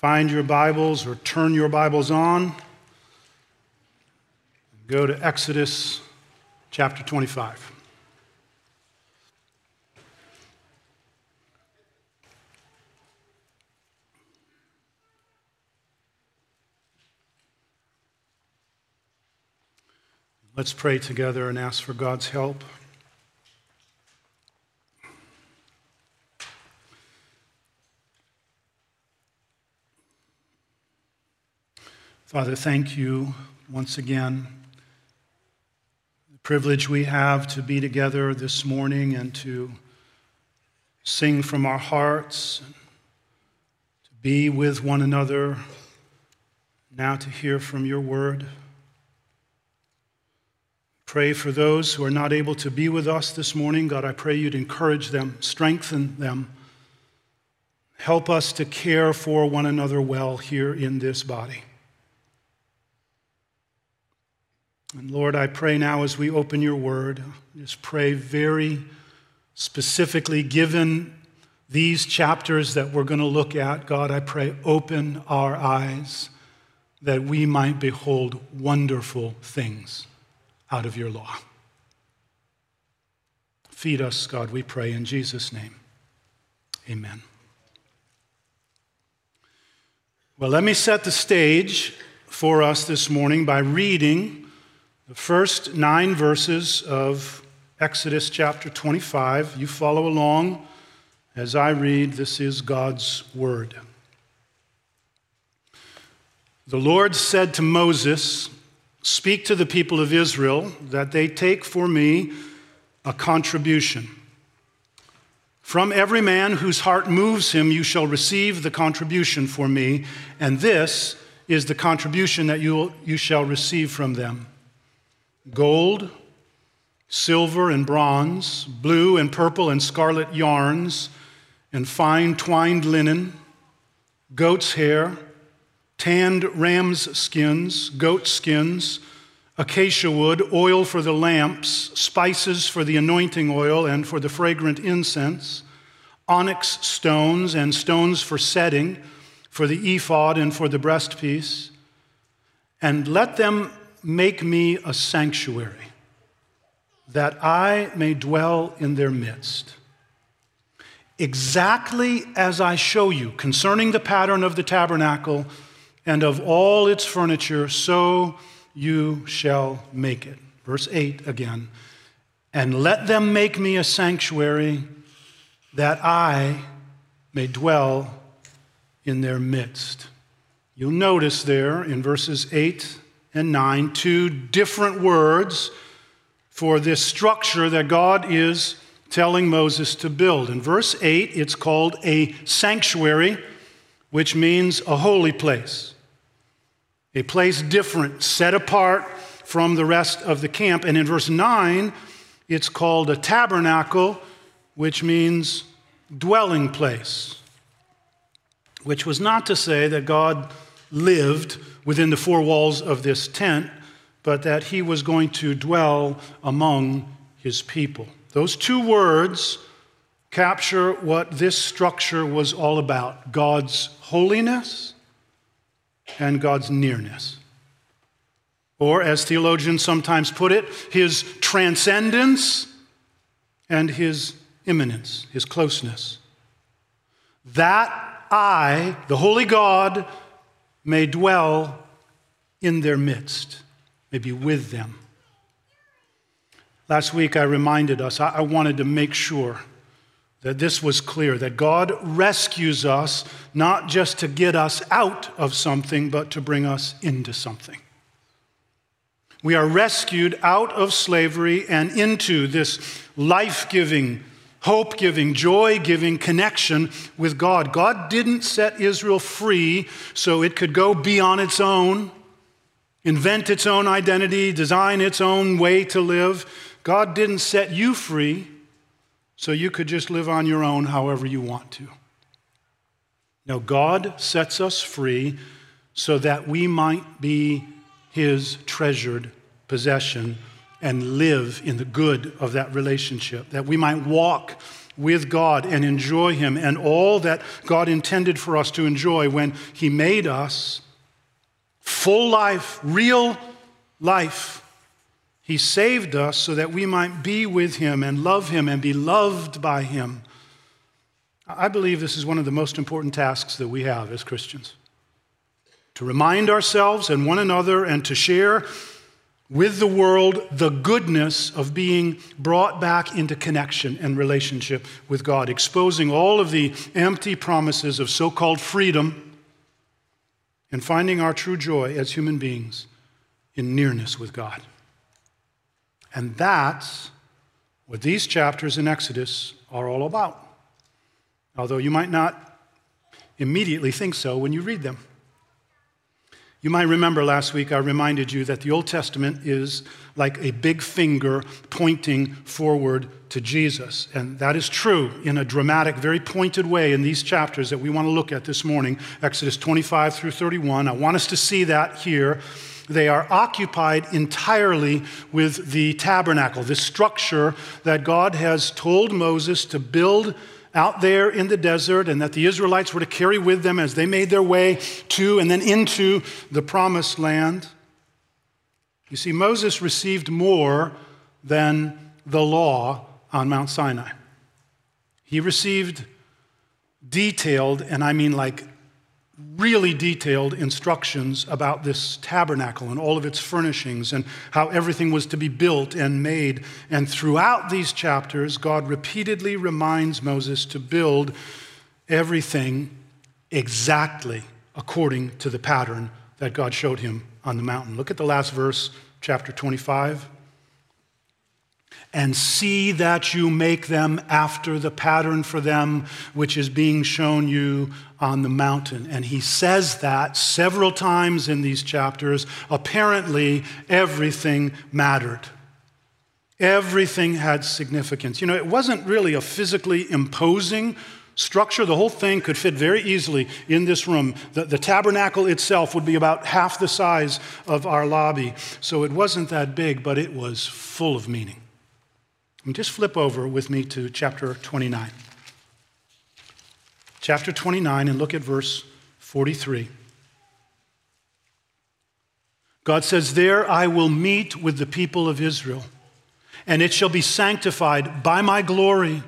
find your Bibles or turn your Bibles on. Go to Exodus chapter 25. Let's pray together and ask for God's help. Father, thank you once again. The privilege we have to be together this morning and to sing from our hearts, to be with one another, now to hear from your word. Pray for those who are not able to be with us this morning. God, I pray you'd encourage them, strengthen them, help us to care for one another well here in this body. And Lord, I pray now as we open your word, just pray very specifically, given these chapters that we're going to look at, God, I pray, open our eyes that we might behold wonderful things out of your law. Feed us, God, we pray in Jesus' name. Amen. Well, let me set the stage for us this morning by reading the first nine verses of Exodus chapter 25. You follow along as I read. This is God's word. The Lord said to Moses, Speak to the people of Israel that they take for me a contribution. From every man whose heart moves him, you shall receive the contribution for me, and this is the contribution that you, you shall receive from them gold, silver, and bronze, blue and purple and scarlet yarns, and fine twined linen, goat's hair, tanned ram's skins, goat skins, acacia wood, oil for the lamps, spices for the anointing oil and for the fragrant incense, onyx stones and stones for setting, for the ephod and for the breastpiece. And let them make me a sanctuary, that I may dwell in their midst. Exactly as I show you concerning the pattern of the tabernacle and of all its furniture, so you shall make it. Verse 8 again. And let them make me a sanctuary that I may dwell in their midst. You'll notice there in verses 8 and 9 two different words for this structure that God is telling Moses to build. In verse 8, it's called a sanctuary, which means a holy place, a place different, set apart from the rest of the camp. And in verse 9, it's called a tabernacle, which means dwelling place, which was not to say that God lived within the four walls of this tent, but that he was going to dwell among his people. Those two words capture what this structure was all about God's holiness and God's nearness. Or, as theologians sometimes put it, his transcendence and his immanence, his closeness. That I, the holy God, may dwell in their midst, may be with them. Last week, I reminded us, I wanted to make sure that this was clear that God rescues us not just to get us out of something, but to bring us into something. We are rescued out of slavery and into this life giving, hope giving, joy giving connection with God. God didn't set Israel free so it could go be on its own, invent its own identity, design its own way to live. God didn't set you free so you could just live on your own however you want to. No, God sets us free so that we might be His treasured possession and live in the good of that relationship, that we might walk with God and enjoy Him and all that God intended for us to enjoy when He made us full life, real life. He saved us so that we might be with Him and love Him and be loved by Him. I believe this is one of the most important tasks that we have as Christians to remind ourselves and one another and to share with the world the goodness of being brought back into connection and relationship with God, exposing all of the empty promises of so called freedom and finding our true joy as human beings in nearness with God. And that's what these chapters in Exodus are all about. Although you might not immediately think so when you read them. You might remember last week I reminded you that the Old Testament is like a big finger pointing forward to Jesus. And that is true in a dramatic, very pointed way in these chapters that we want to look at this morning Exodus 25 through 31. I want us to see that here. They are occupied entirely with the tabernacle, this structure that God has told Moses to build out there in the desert and that the Israelites were to carry with them as they made their way to and then into the promised land. You see, Moses received more than the law on Mount Sinai. He received detailed, and I mean like really detailed instructions about this tabernacle and all of its furnishings and how everything was to be built and made. And throughout these chapters, God repeatedly reminds Moses to build everything exactly according to the pattern that God showed him on the mountain. Look at the last verse, chapter 25 and see that you make them after the pattern for them which is being shown you on the mountain. And he says that several times in these chapters. Apparently, everything mattered. Everything had significance. You know, it wasn't really a physically imposing structure. The whole thing could fit very easily in this room. The, the, tabernacle itself would be about half the size of our lobby. So it wasn't that big, but it was full of meaning. And just flip over with me to chapter 29. Chapter 29, and look at verse 43. God says, There I will meet with the people of Israel, and it shall be sanctified by my glory.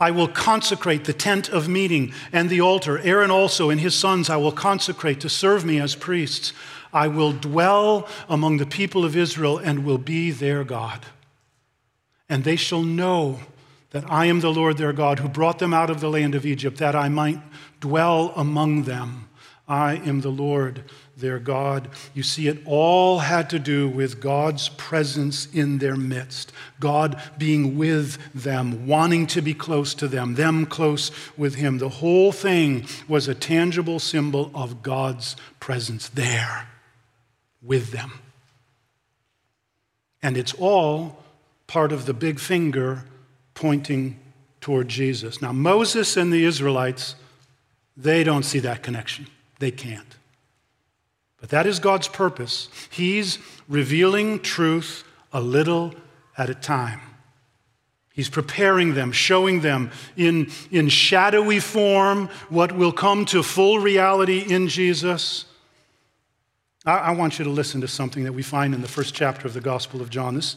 I will consecrate the tent of meeting and the altar. Aaron also and his sons I will consecrate to serve me as priests. I will dwell among the people of Israel and will be their God and they shall know that I am the Lord their God who brought them out of the land of Egypt, that I might dwell among them. I am the Lord their God. You see, it all had to do with God's presence in their midst, God being with them, wanting to be close to them, them close with Him. The whole thing was a tangible symbol of God's presence there with them. And it's all part of the big finger pointing toward Jesus. Now, Moses and the Israelites, they don't see that connection. They can't. But that is God's purpose. He's revealing truth a little at a time. He's preparing them, showing them in, in shadowy form what will come to full reality in Jesus. I, I want you to listen to something that we find in the first chapter of the Gospel of John. This,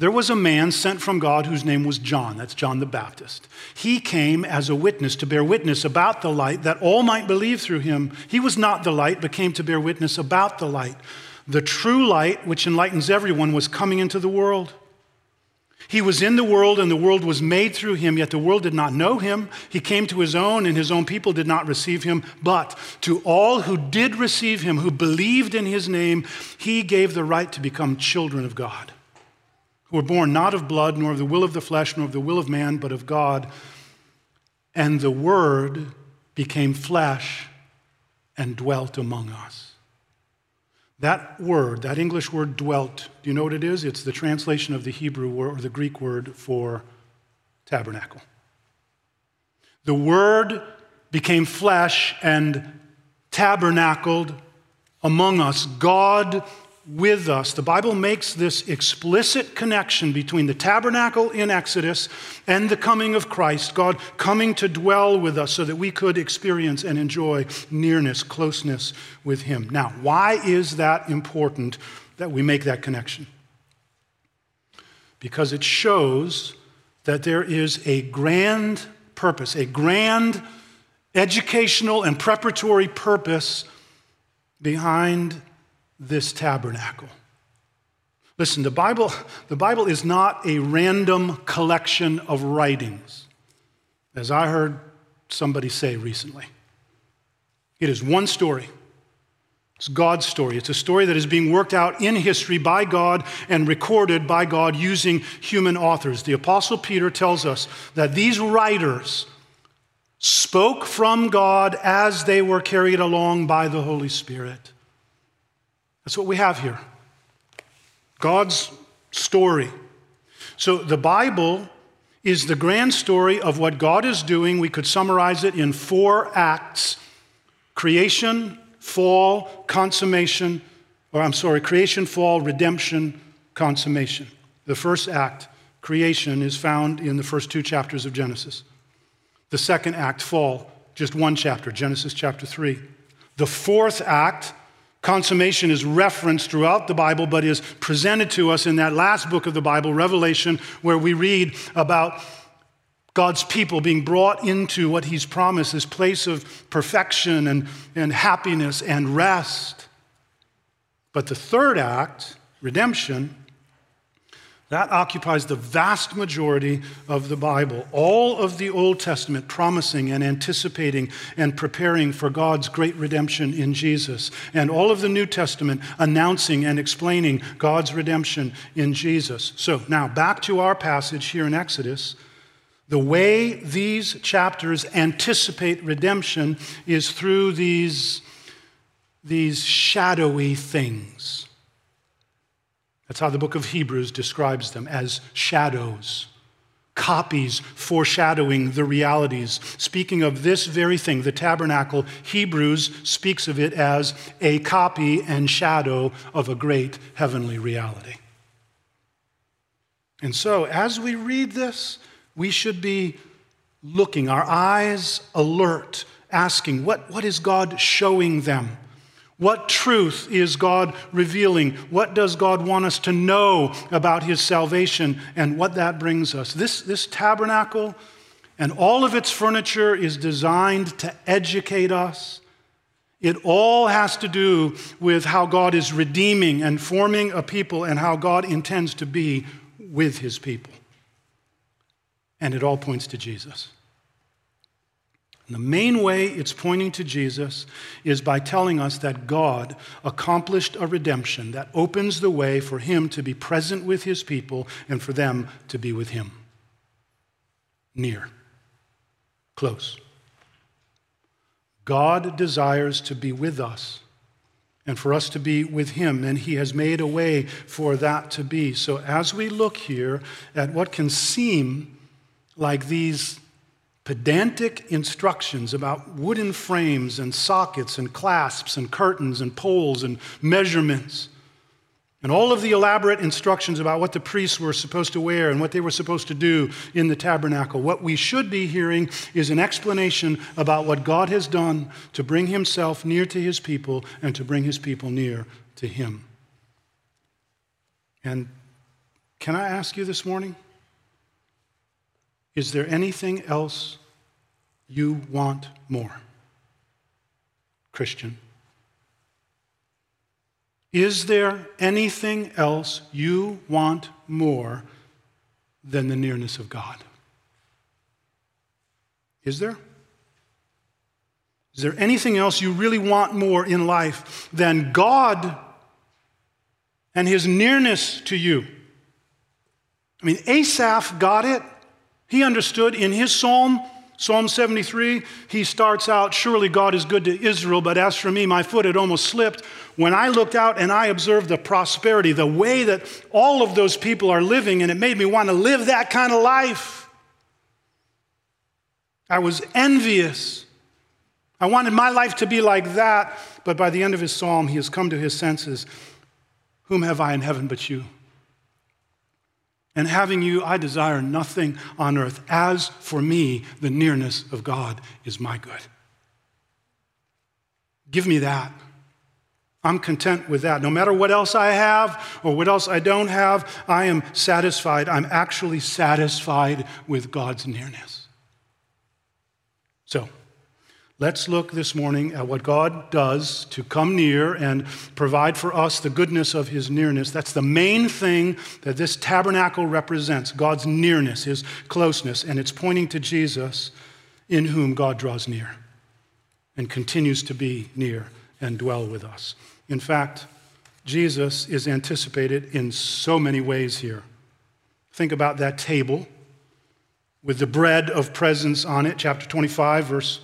There was a man sent from God whose name was John. That's John the Baptist. He came as a witness to bear witness about the light that all might believe through him. He was not the light, but came to bear witness about the light. The true light, which enlightens everyone, was coming into the world. He was in the world, and the world was made through him, yet the world did not know him. He came to his own, and his own people did not receive him. But to all who did receive him, who believed in his name, he gave the right to become children of God who were born not of blood, nor of the will of the flesh, nor of the will of man, but of God. And the Word became flesh and dwelt among us. That word, that English word dwelt, do you know what it is? It's the translation of the Hebrew word or the Greek word for tabernacle. The word became flesh and tabernacled among us. God with us. The Bible makes this explicit connection between the tabernacle in Exodus and the coming of Christ, God coming to dwell with us so that we could experience and enjoy nearness, closeness with Him. Now, why is that important that we make that connection? Because it shows that there is a grand purpose, a grand educational and preparatory purpose behind this tabernacle. Listen, the Bible, the Bible is not a random collection of writings, as I heard somebody say recently. It is one story. It's God's story. It's a story that is being worked out in history by God and recorded by God using human authors. The Apostle Peter tells us that these writers spoke from God as they were carried along by the Holy Spirit. That's what we have here God's story. So the Bible is the grand story of what God is doing. We could summarize it in four acts creation, fall, consummation, or I'm sorry, creation, fall, redemption, consummation. The first act, creation, is found in the first two chapters of Genesis. The second act, fall, just one chapter, Genesis chapter 3. The fourth act, Consummation is referenced throughout the Bible, but is presented to us in that last book of the Bible, Revelation, where we read about God's people being brought into what He's promised, this place of perfection and, and happiness and rest. But the third act, redemption, that occupies the vast majority of the Bible. All of the Old Testament promising and anticipating and preparing for God's great redemption in Jesus. And all of the New Testament announcing and explaining God's redemption in Jesus. So now back to our passage here in Exodus. The way these chapters anticipate redemption is through these, these shadowy things. That's how the book of Hebrews describes them as shadows, copies foreshadowing the realities. Speaking of this very thing, the tabernacle, Hebrews speaks of it as a copy and shadow of a great heavenly reality. And so, as we read this, we should be looking, our eyes alert, asking, what, what is God showing them? What truth is God revealing? What does God want us to know about His salvation and what that brings us? This, this tabernacle and all of its furniture is designed to educate us. It all has to do with how God is redeeming and forming a people and how God intends to be with His people. And it all points to Jesus. And the main way it's pointing to Jesus is by telling us that God accomplished a redemption that opens the way for Him to be present with His people and for them to be with Him. Near, close. God desires to be with us and for us to be with Him, and He has made a way for that to be. So, as we look here at what can seem like these pedantic instructions about wooden frames and sockets and clasps and curtains and poles and measurements. And all of the elaborate instructions about what the priests were supposed to wear and what they were supposed to do in the tabernacle. What we should be hearing is an explanation about what God has done to bring himself near to his people and to bring his people near to him. And can I ask you this morning? Is there anything else you want more? Christian. Is there anything else you want more than the nearness of God? Is there? Is there anything else you really want more in life than God and his nearness to you? I mean, Asaph got it. He understood in his psalm Psalm 73, he starts out, Surely God is good to Israel, but as for me, my foot had almost slipped. When I looked out and I observed the prosperity, the way that all of those people are living, and it made me want to live that kind of life. I was envious. I wanted my life to be like that. But by the end of his psalm, he has come to his senses. Whom have I in heaven but you? And having you, I desire nothing on earth. As for me, the nearness of God is my good. Give me that. I'm content with that. No matter what else I have or what else I don't have, I am satisfied. I'm actually satisfied with God's nearness. So, Let's look this morning at what God does to come near and provide for us the goodness of his nearness. That's the main thing that this tabernacle represents God's nearness, his closeness, and it's pointing to Jesus in whom God draws near and continues to be near and dwell with us. In fact, Jesus is anticipated in so many ways here. Think about that table with the bread of presence on it, chapter 25, verse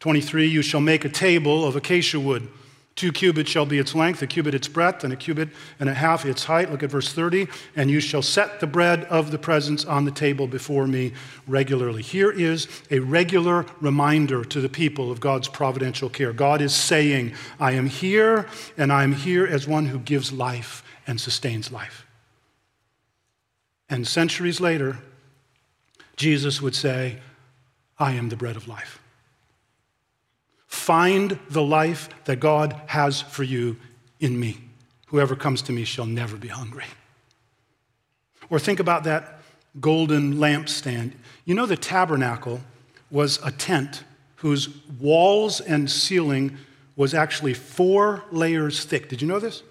23 You shall make a table of acacia wood. Two cubits shall be its length, a cubit its breadth, and a cubit and a half its height. Look at verse 30. And you shall set the bread of the presence on the table before me regularly. Here is a regular reminder to the people of God's providential care. God is saying, I am here, and I am here as one who gives life and sustains life. And centuries later, Jesus would say, I am the bread of life. Find the life that God has for you in me. Whoever comes to me shall never be hungry. Or think about that golden lampstand. You know, the tabernacle was a tent whose walls and ceiling was actually four layers thick. Did you know this?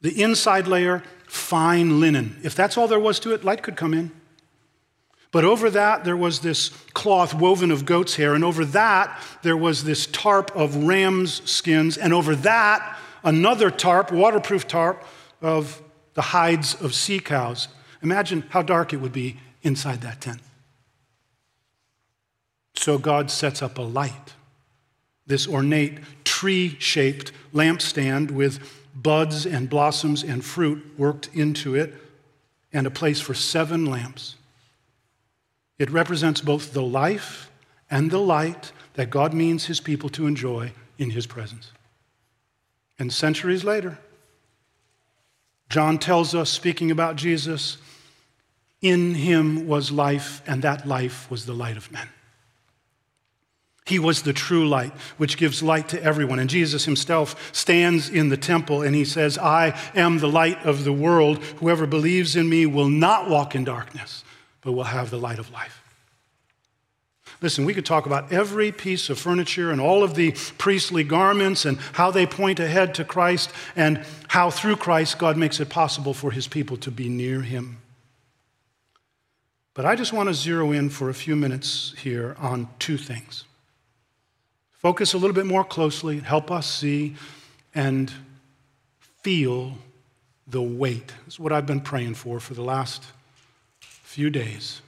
The inside layer, fine linen. If that's all there was to it, light could come in. But over that, there was this cloth woven of goat's hair, and over that, there was this tarp of ram's skins, and over that, another tarp, waterproof tarp, of the hides of sea cows. Imagine how dark it would be inside that tent. So God sets up a light, this ornate tree shaped lampstand with buds and blossoms and fruit worked into it, and a place for seven lamps. It represents both the life and the light that God means his people to enjoy in his presence. And centuries later, John tells us, speaking about Jesus, in him was life, and that life was the light of men. He was the true light, which gives light to everyone. And Jesus himself stands in the temple and he says, I am the light of the world. Whoever believes in me will not walk in darkness, but will have the light of life. Listen, we could talk about every piece of furniture and all of the priestly garments and how they point ahead to Christ and how through Christ God makes it possible for his people to be near him. But I just want to zero in for a few minutes here on two things. Focus a little bit more closely, help us see and feel the weight. This is what I've been praying for for the last few days,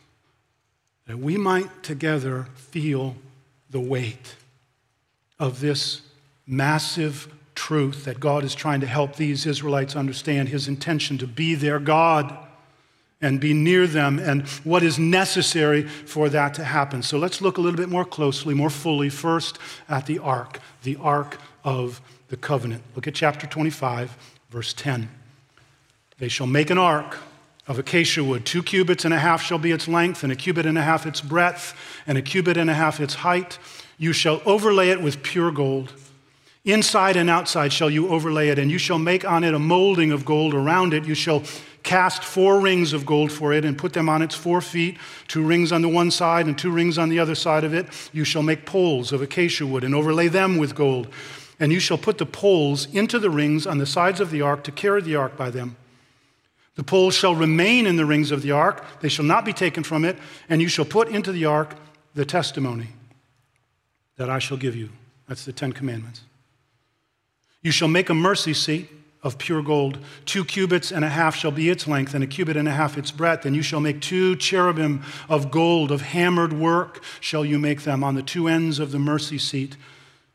that we might together feel the weight of this massive truth that God is trying to help these Israelites understand his intention to be their God and be near them and what is necessary for that to happen. So let's look a little bit more closely, more fully, first at the ark, the ark of the covenant. Look at chapter 25, verse 10. They shall make an ark of acacia wood. Two cubits and a half shall be its length, and a cubit and a half its breadth, and a cubit and a half its height. You shall overlay it with pure gold. Inside and outside shall you overlay it, and you shall make on it a molding of gold around it. You shall cast four rings of gold for it and put them on its four feet, two rings on the one side and two rings on the other side of it. You shall make poles of acacia wood and overlay them with gold. And you shall put the poles into the rings on the sides of the ark to carry the ark by them. The poles shall remain in the rings of the ark, they shall not be taken from it, and you shall put into the ark the testimony that I shall give you. That's the Ten Commandments. You shall make a mercy seat of pure gold. Two cubits and a half shall be its length, and a cubit and a half its breadth. And you shall make two cherubim of gold, of hammered work shall you make them on the two ends of the mercy seat.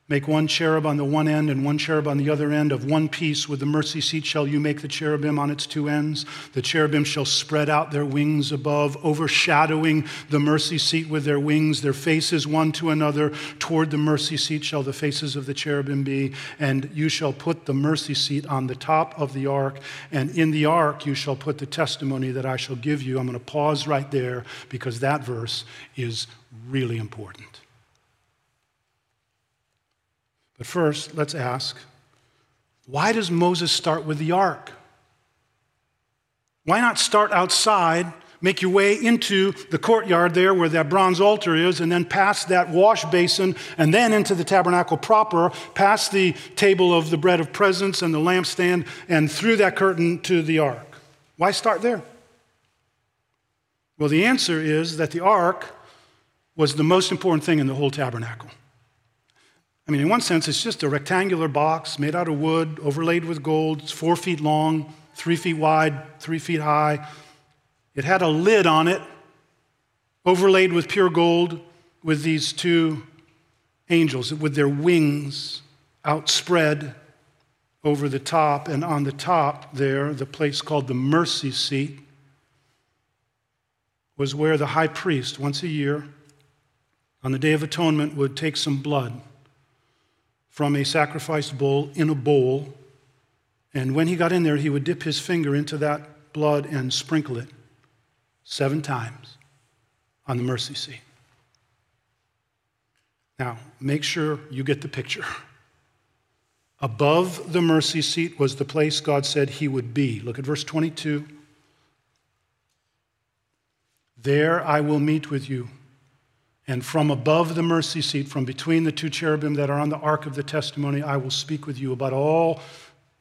Make one cherub on the one end and one cherub on the other end. Of one piece with the mercy seat shall you make the cherubim on its two ends. The cherubim shall spread out their wings above, overshadowing the mercy seat with their wings. Their faces one to another. Toward the mercy seat shall the faces of the cherubim be. And you shall put the mercy seat on the top of the ark. And in the ark you shall put the testimony that I shall give you. I'm going to pause right there because that verse is really important. But first, let's ask why does Moses start with the ark? Why not start outside, make your way into the courtyard there where that bronze altar is, and then past that wash basin, and then into the tabernacle proper, past the table of the bread of presence and the lampstand, and through that curtain to the ark? Why start there? Well, the answer is that the ark was the most important thing in the whole tabernacle. I mean, in one sense, it's just a rectangular box made out of wood, overlaid with gold. It's four feet long, three feet wide, three feet high. It had a lid on it, overlaid with pure gold, with these two angels with their wings outspread over the top. And on the top, there, the place called the mercy seat was where the high priest, once a year, on the Day of Atonement, would take some blood from a sacrificed bull in a bowl. And when he got in there, he would dip his finger into that blood and sprinkle it seven times on the mercy seat. Now, make sure you get the picture. Above the mercy seat was the place God said he would be. Look at verse 22. There I will meet with you and from above the mercy seat, from between the two cherubim that are on the ark of the testimony, I will speak with you about all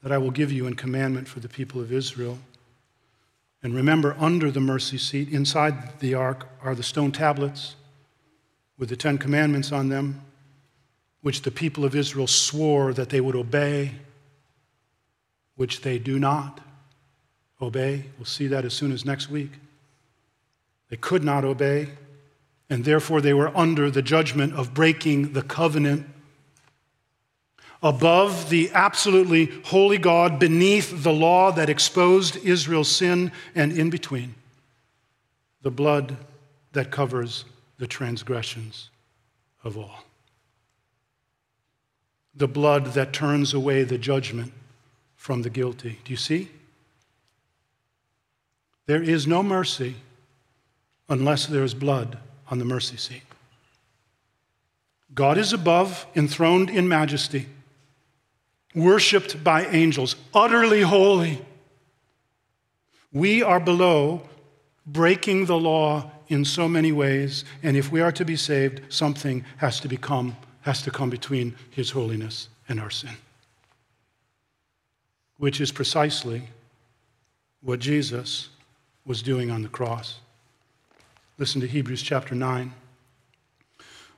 that I will give you in commandment for the people of Israel. And remember, under the mercy seat, inside the ark, are the stone tablets with the Ten Commandments on them, which the people of Israel swore that they would obey, which they do not obey. We'll see that as soon as next week. They could not obey and therefore they were under the judgment of breaking the covenant. Above the absolutely holy God, beneath the law that exposed Israel's sin, and in between, the blood that covers the transgressions of all. The blood that turns away the judgment from the guilty. Do you see? There is no mercy unless there is blood on the mercy seat. God is above, enthroned in majesty, worshiped by angels, utterly holy. We are below, breaking the law in so many ways, and if we are to be saved, something has to become has to come between his holiness and our sin. Which is precisely what Jesus was doing on the cross. Listen to Hebrews chapter 9.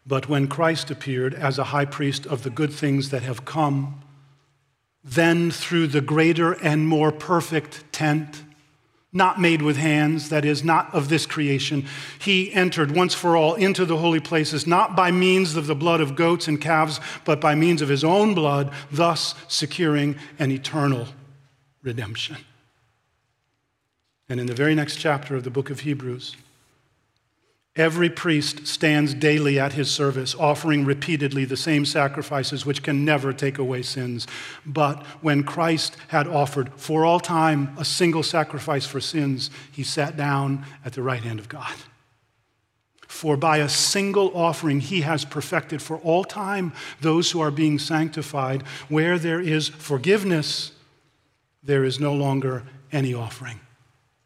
But when Christ appeared as a high priest of the good things that have come, then through the greater and more perfect tent, not made with hands, that is, not of this creation, he entered once for all into the holy places, not by means of the blood of goats and calves, but by means of his own blood, thus securing an eternal redemption. And in the very next chapter of the book of Hebrews, Every priest stands daily at his service, offering repeatedly the same sacrifices which can never take away sins. But when Christ had offered for all time a single sacrifice for sins, he sat down at the right hand of God. For by a single offering, he has perfected for all time those who are being sanctified. Where there is forgiveness, there is no longer any offering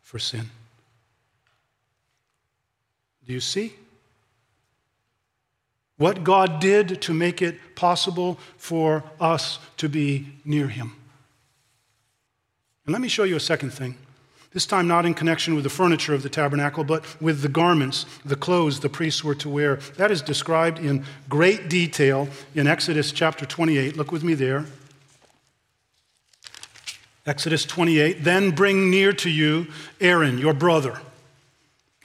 for sin. Do you see? What God did to make it possible for us to be near Him. And let me show you a second thing. This time, not in connection with the furniture of the tabernacle, but with the garments, the clothes the priests were to wear. That is described in great detail in Exodus chapter 28. Look with me there. Exodus 28 Then bring near to you Aaron, your brother,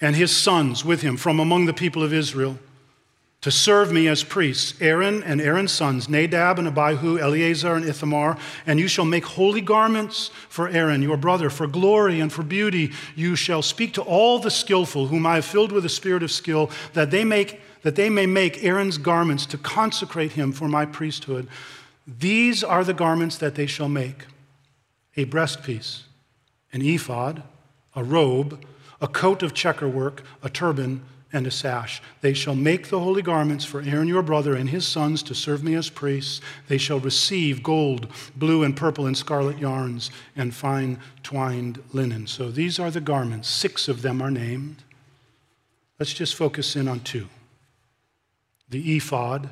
and his sons with him from among the people of Israel to serve me as priests Aaron and Aaron's sons, Nadab and Abihu, Eleazar and Ithamar. And you shall make holy garments for Aaron, your brother, for glory and for beauty. You shall speak to all the skillful, whom I have filled with the spirit of skill, that they, make, that they may make Aaron's garments to consecrate him for my priesthood. These are the garments that they shall make a breastpiece, an ephod, a robe, a coat of checkerwork, a turban, and a sash. They shall make the holy garments for Aaron your brother and his sons to serve me as priests. They shall receive gold, blue, and purple, and scarlet yarns, and fine twined linen. So these are the garments. Six of them are named. Let's just focus in on two the ephod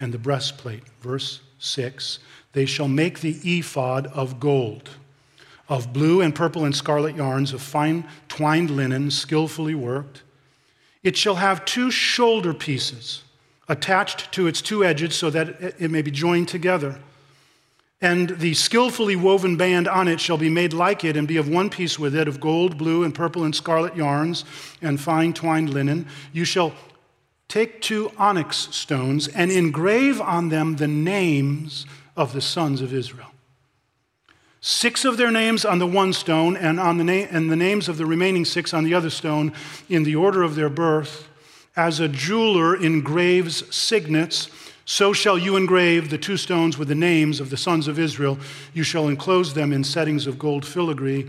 and the breastplate. Verse 6 They shall make the ephod of gold, of blue and purple and scarlet yarns, of fine twined linen, skillfully worked. It shall have two shoulder pieces attached to its two edges so that it may be joined together. And the skillfully woven band on it shall be made like it and be of one piece with it, of gold, blue, and purple and scarlet yarns and fine twined linen. You shall Take two onyx stones and engrave on them the names of the sons of Israel. Six of their names on the one stone, and, on the, na- and the names of the remaining six on the other stone in the order of their birth. As a jeweler engraves signets, so shall you engrave the two stones with the names of the sons of Israel. You shall enclose them in settings of gold filigree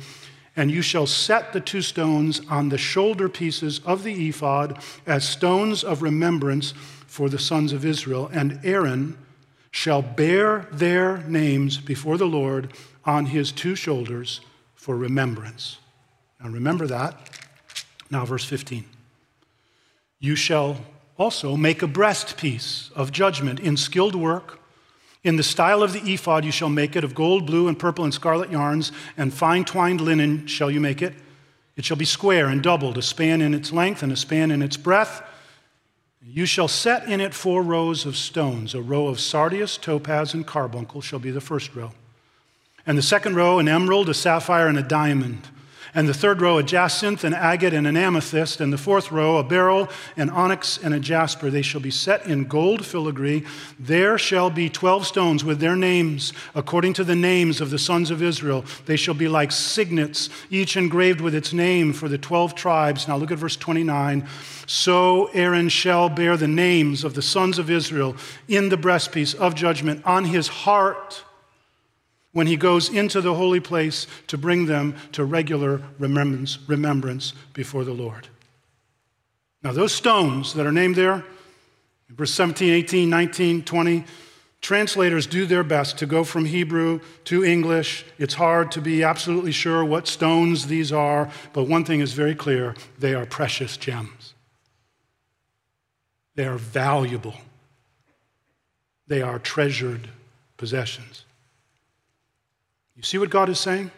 and you shall set the two stones on the shoulder pieces of the ephod as stones of remembrance for the sons of Israel. And Aaron shall bear their names before the Lord on his two shoulders for remembrance. Now remember that. Now, verse 15. You shall also make a breastpiece of judgment in skilled work in the style of the ephod you shall make it, of gold, blue, and purple, and scarlet yarns, and fine twined linen shall you make it. It shall be square and doubled, a span in its length and a span in its breadth. You shall set in it four rows of stones. A row of sardius, topaz, and carbuncle shall be the first row. And the second row, an emerald, a sapphire, and a diamond and the third row a jacinth, an agate, and an amethyst, and the fourth row a beryl, an onyx, and a jasper. They shall be set in gold filigree. There shall be twelve stones with their names, according to the names of the sons of Israel. They shall be like signets, each engraved with its name for the twelve tribes. Now look at verse 29. So Aaron shall bear the names of the sons of Israel in the breastpiece of judgment on his heart when he goes into the holy place to bring them to regular remembrance, remembrance before the Lord. Now, those stones that are named there, verse 17, 18, 19, 20, translators do their best to go from Hebrew to English. It's hard to be absolutely sure what stones these are, but one thing is very clear they are precious gems. They are valuable, they are treasured possessions. You see what God is saying?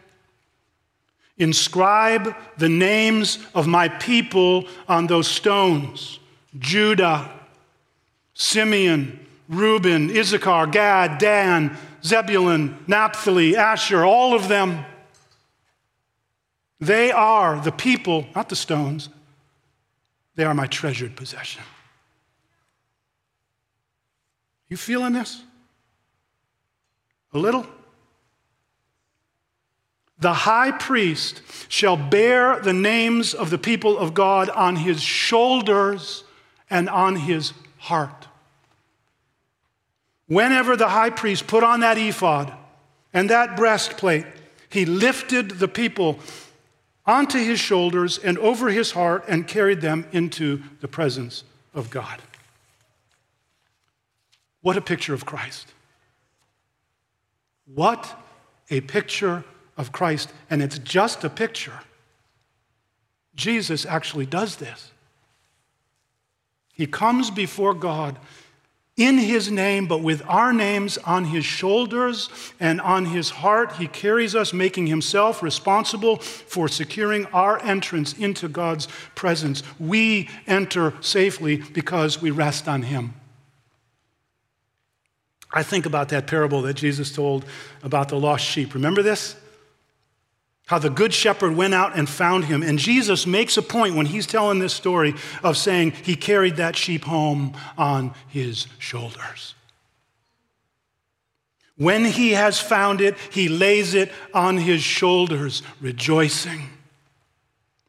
Inscribe the names of my people on those stones Judah, Simeon, Reuben, Issachar, Gad, Dan, Zebulun, Naphtali, Asher, all of them. They are the people, not the stones. They are my treasured possession. You feeling this? A little? The high priest shall bear the names of the people of God on his shoulders and on his heart. Whenever the high priest put on that ephod and that breastplate, he lifted the people onto his shoulders and over his heart and carried them into the presence of God. What a picture of Christ! What a picture of Christ, and it's just a picture. Jesus actually does this. He comes before God in his name, but with our names on his shoulders and on his heart. He carries us, making himself responsible for securing our entrance into God's presence. We enter safely because we rest on him. I think about that parable that Jesus told about the lost sheep. Remember this? How the good shepherd went out and found him. And Jesus makes a point when he's telling this story of saying he carried that sheep home on his shoulders. When he has found it, he lays it on his shoulders, rejoicing.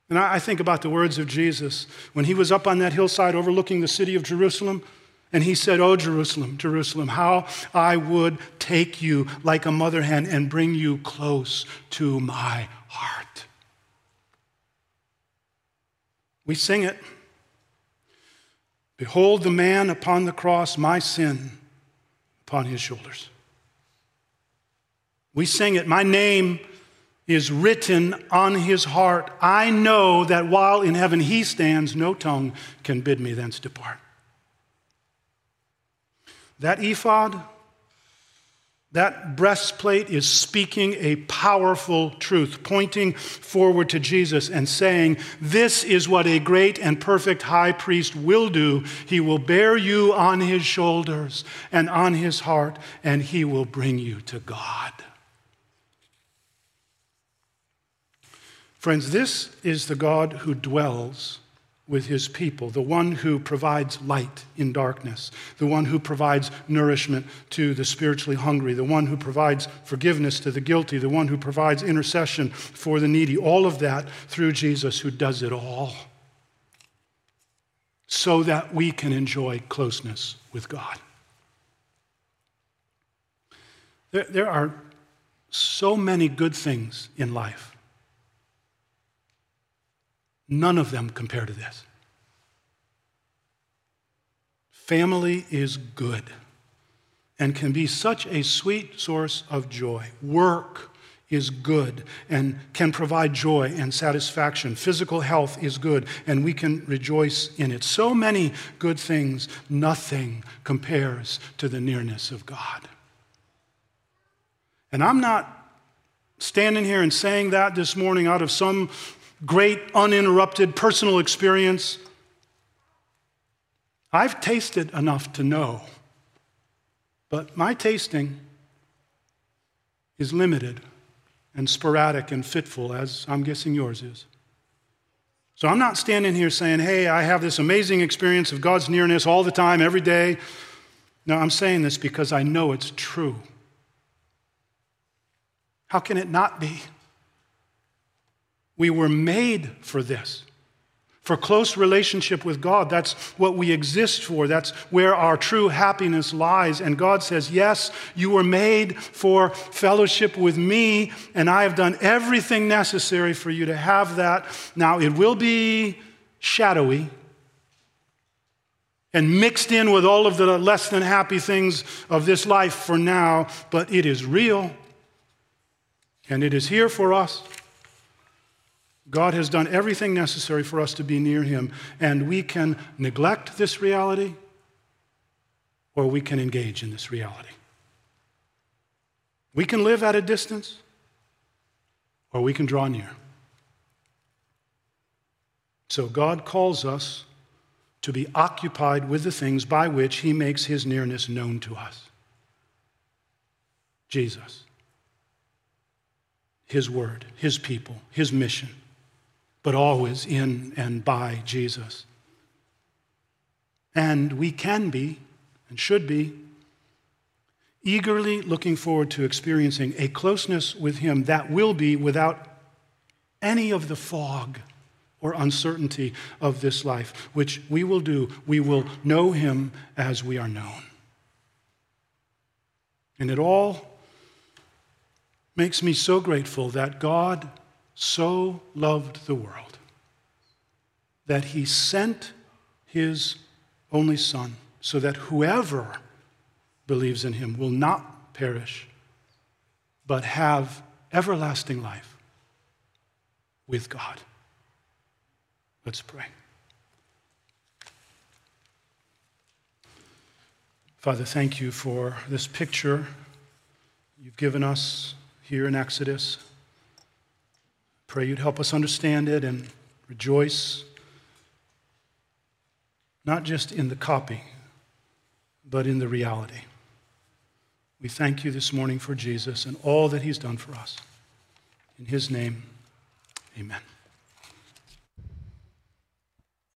And I think about the words of Jesus when he was up on that hillside overlooking the city of Jerusalem. And he said, Oh, Jerusalem, Jerusalem, how I would take you like a mother hen and bring you close to my heart. We sing it. Behold the man upon the cross, my sin upon his shoulders. We sing it, My name is written on his heart. I know that while in heaven he stands, no tongue can bid me thence depart. That ephod, that breastplate is speaking a powerful truth, pointing forward to Jesus and saying, This is what a great and perfect high priest will do. He will bear you on his shoulders and on his heart, and he will bring you to God. Friends, this is the God who dwells with his people, the one who provides light in darkness, the one who provides nourishment to the spiritually hungry, the one who provides forgiveness to the guilty, the one who provides intercession for the needy. All of that through Jesus, who does it all so that we can enjoy closeness with God. There, there are so many good things in life. None of them compare to this. Family is good and can be such a sweet source of joy. Work is good and can provide joy and satisfaction. Physical health is good and we can rejoice in it. So many good things, nothing compares to the nearness of God. And I'm not standing here and saying that this morning out of some great, uninterrupted personal experience. I've tasted enough to know, but my tasting is limited and sporadic and fitful, as I'm guessing yours is. So I'm not standing here saying, hey, I have this amazing experience of God's nearness all the time, every day. No, I'm saying this because I know it's true. How can it not be? We were made for this. For close relationship with God. That's what we exist for. That's where our true happiness lies. And God says, Yes, you were made for fellowship with me, and I have done everything necessary for you to have that. Now, it will be shadowy and mixed in with all of the less than happy things of this life for now, but it is real, and it is here for us. God has done everything necessary for us to be near Him, and we can neglect this reality or we can engage in this reality. We can live at a distance or we can draw near. So God calls us to be occupied with the things by which He makes His nearness known to us Jesus, His Word, His people, His mission but always in and by Jesus. And we can be and should be eagerly looking forward to experiencing a closeness with Him that will be without any of the fog or uncertainty of this life, which we will do. We will know Him as we are known. And it all makes me so grateful that God so loved the world that he sent his only Son so that whoever believes in him will not perish, but have everlasting life with God. Let's pray. Father, thank you for this picture you've given us here in Exodus. Pray you'd help us understand it and rejoice, not just in the copy, but in the reality. We thank you this morning for Jesus and all that he's done for us. In his name, amen.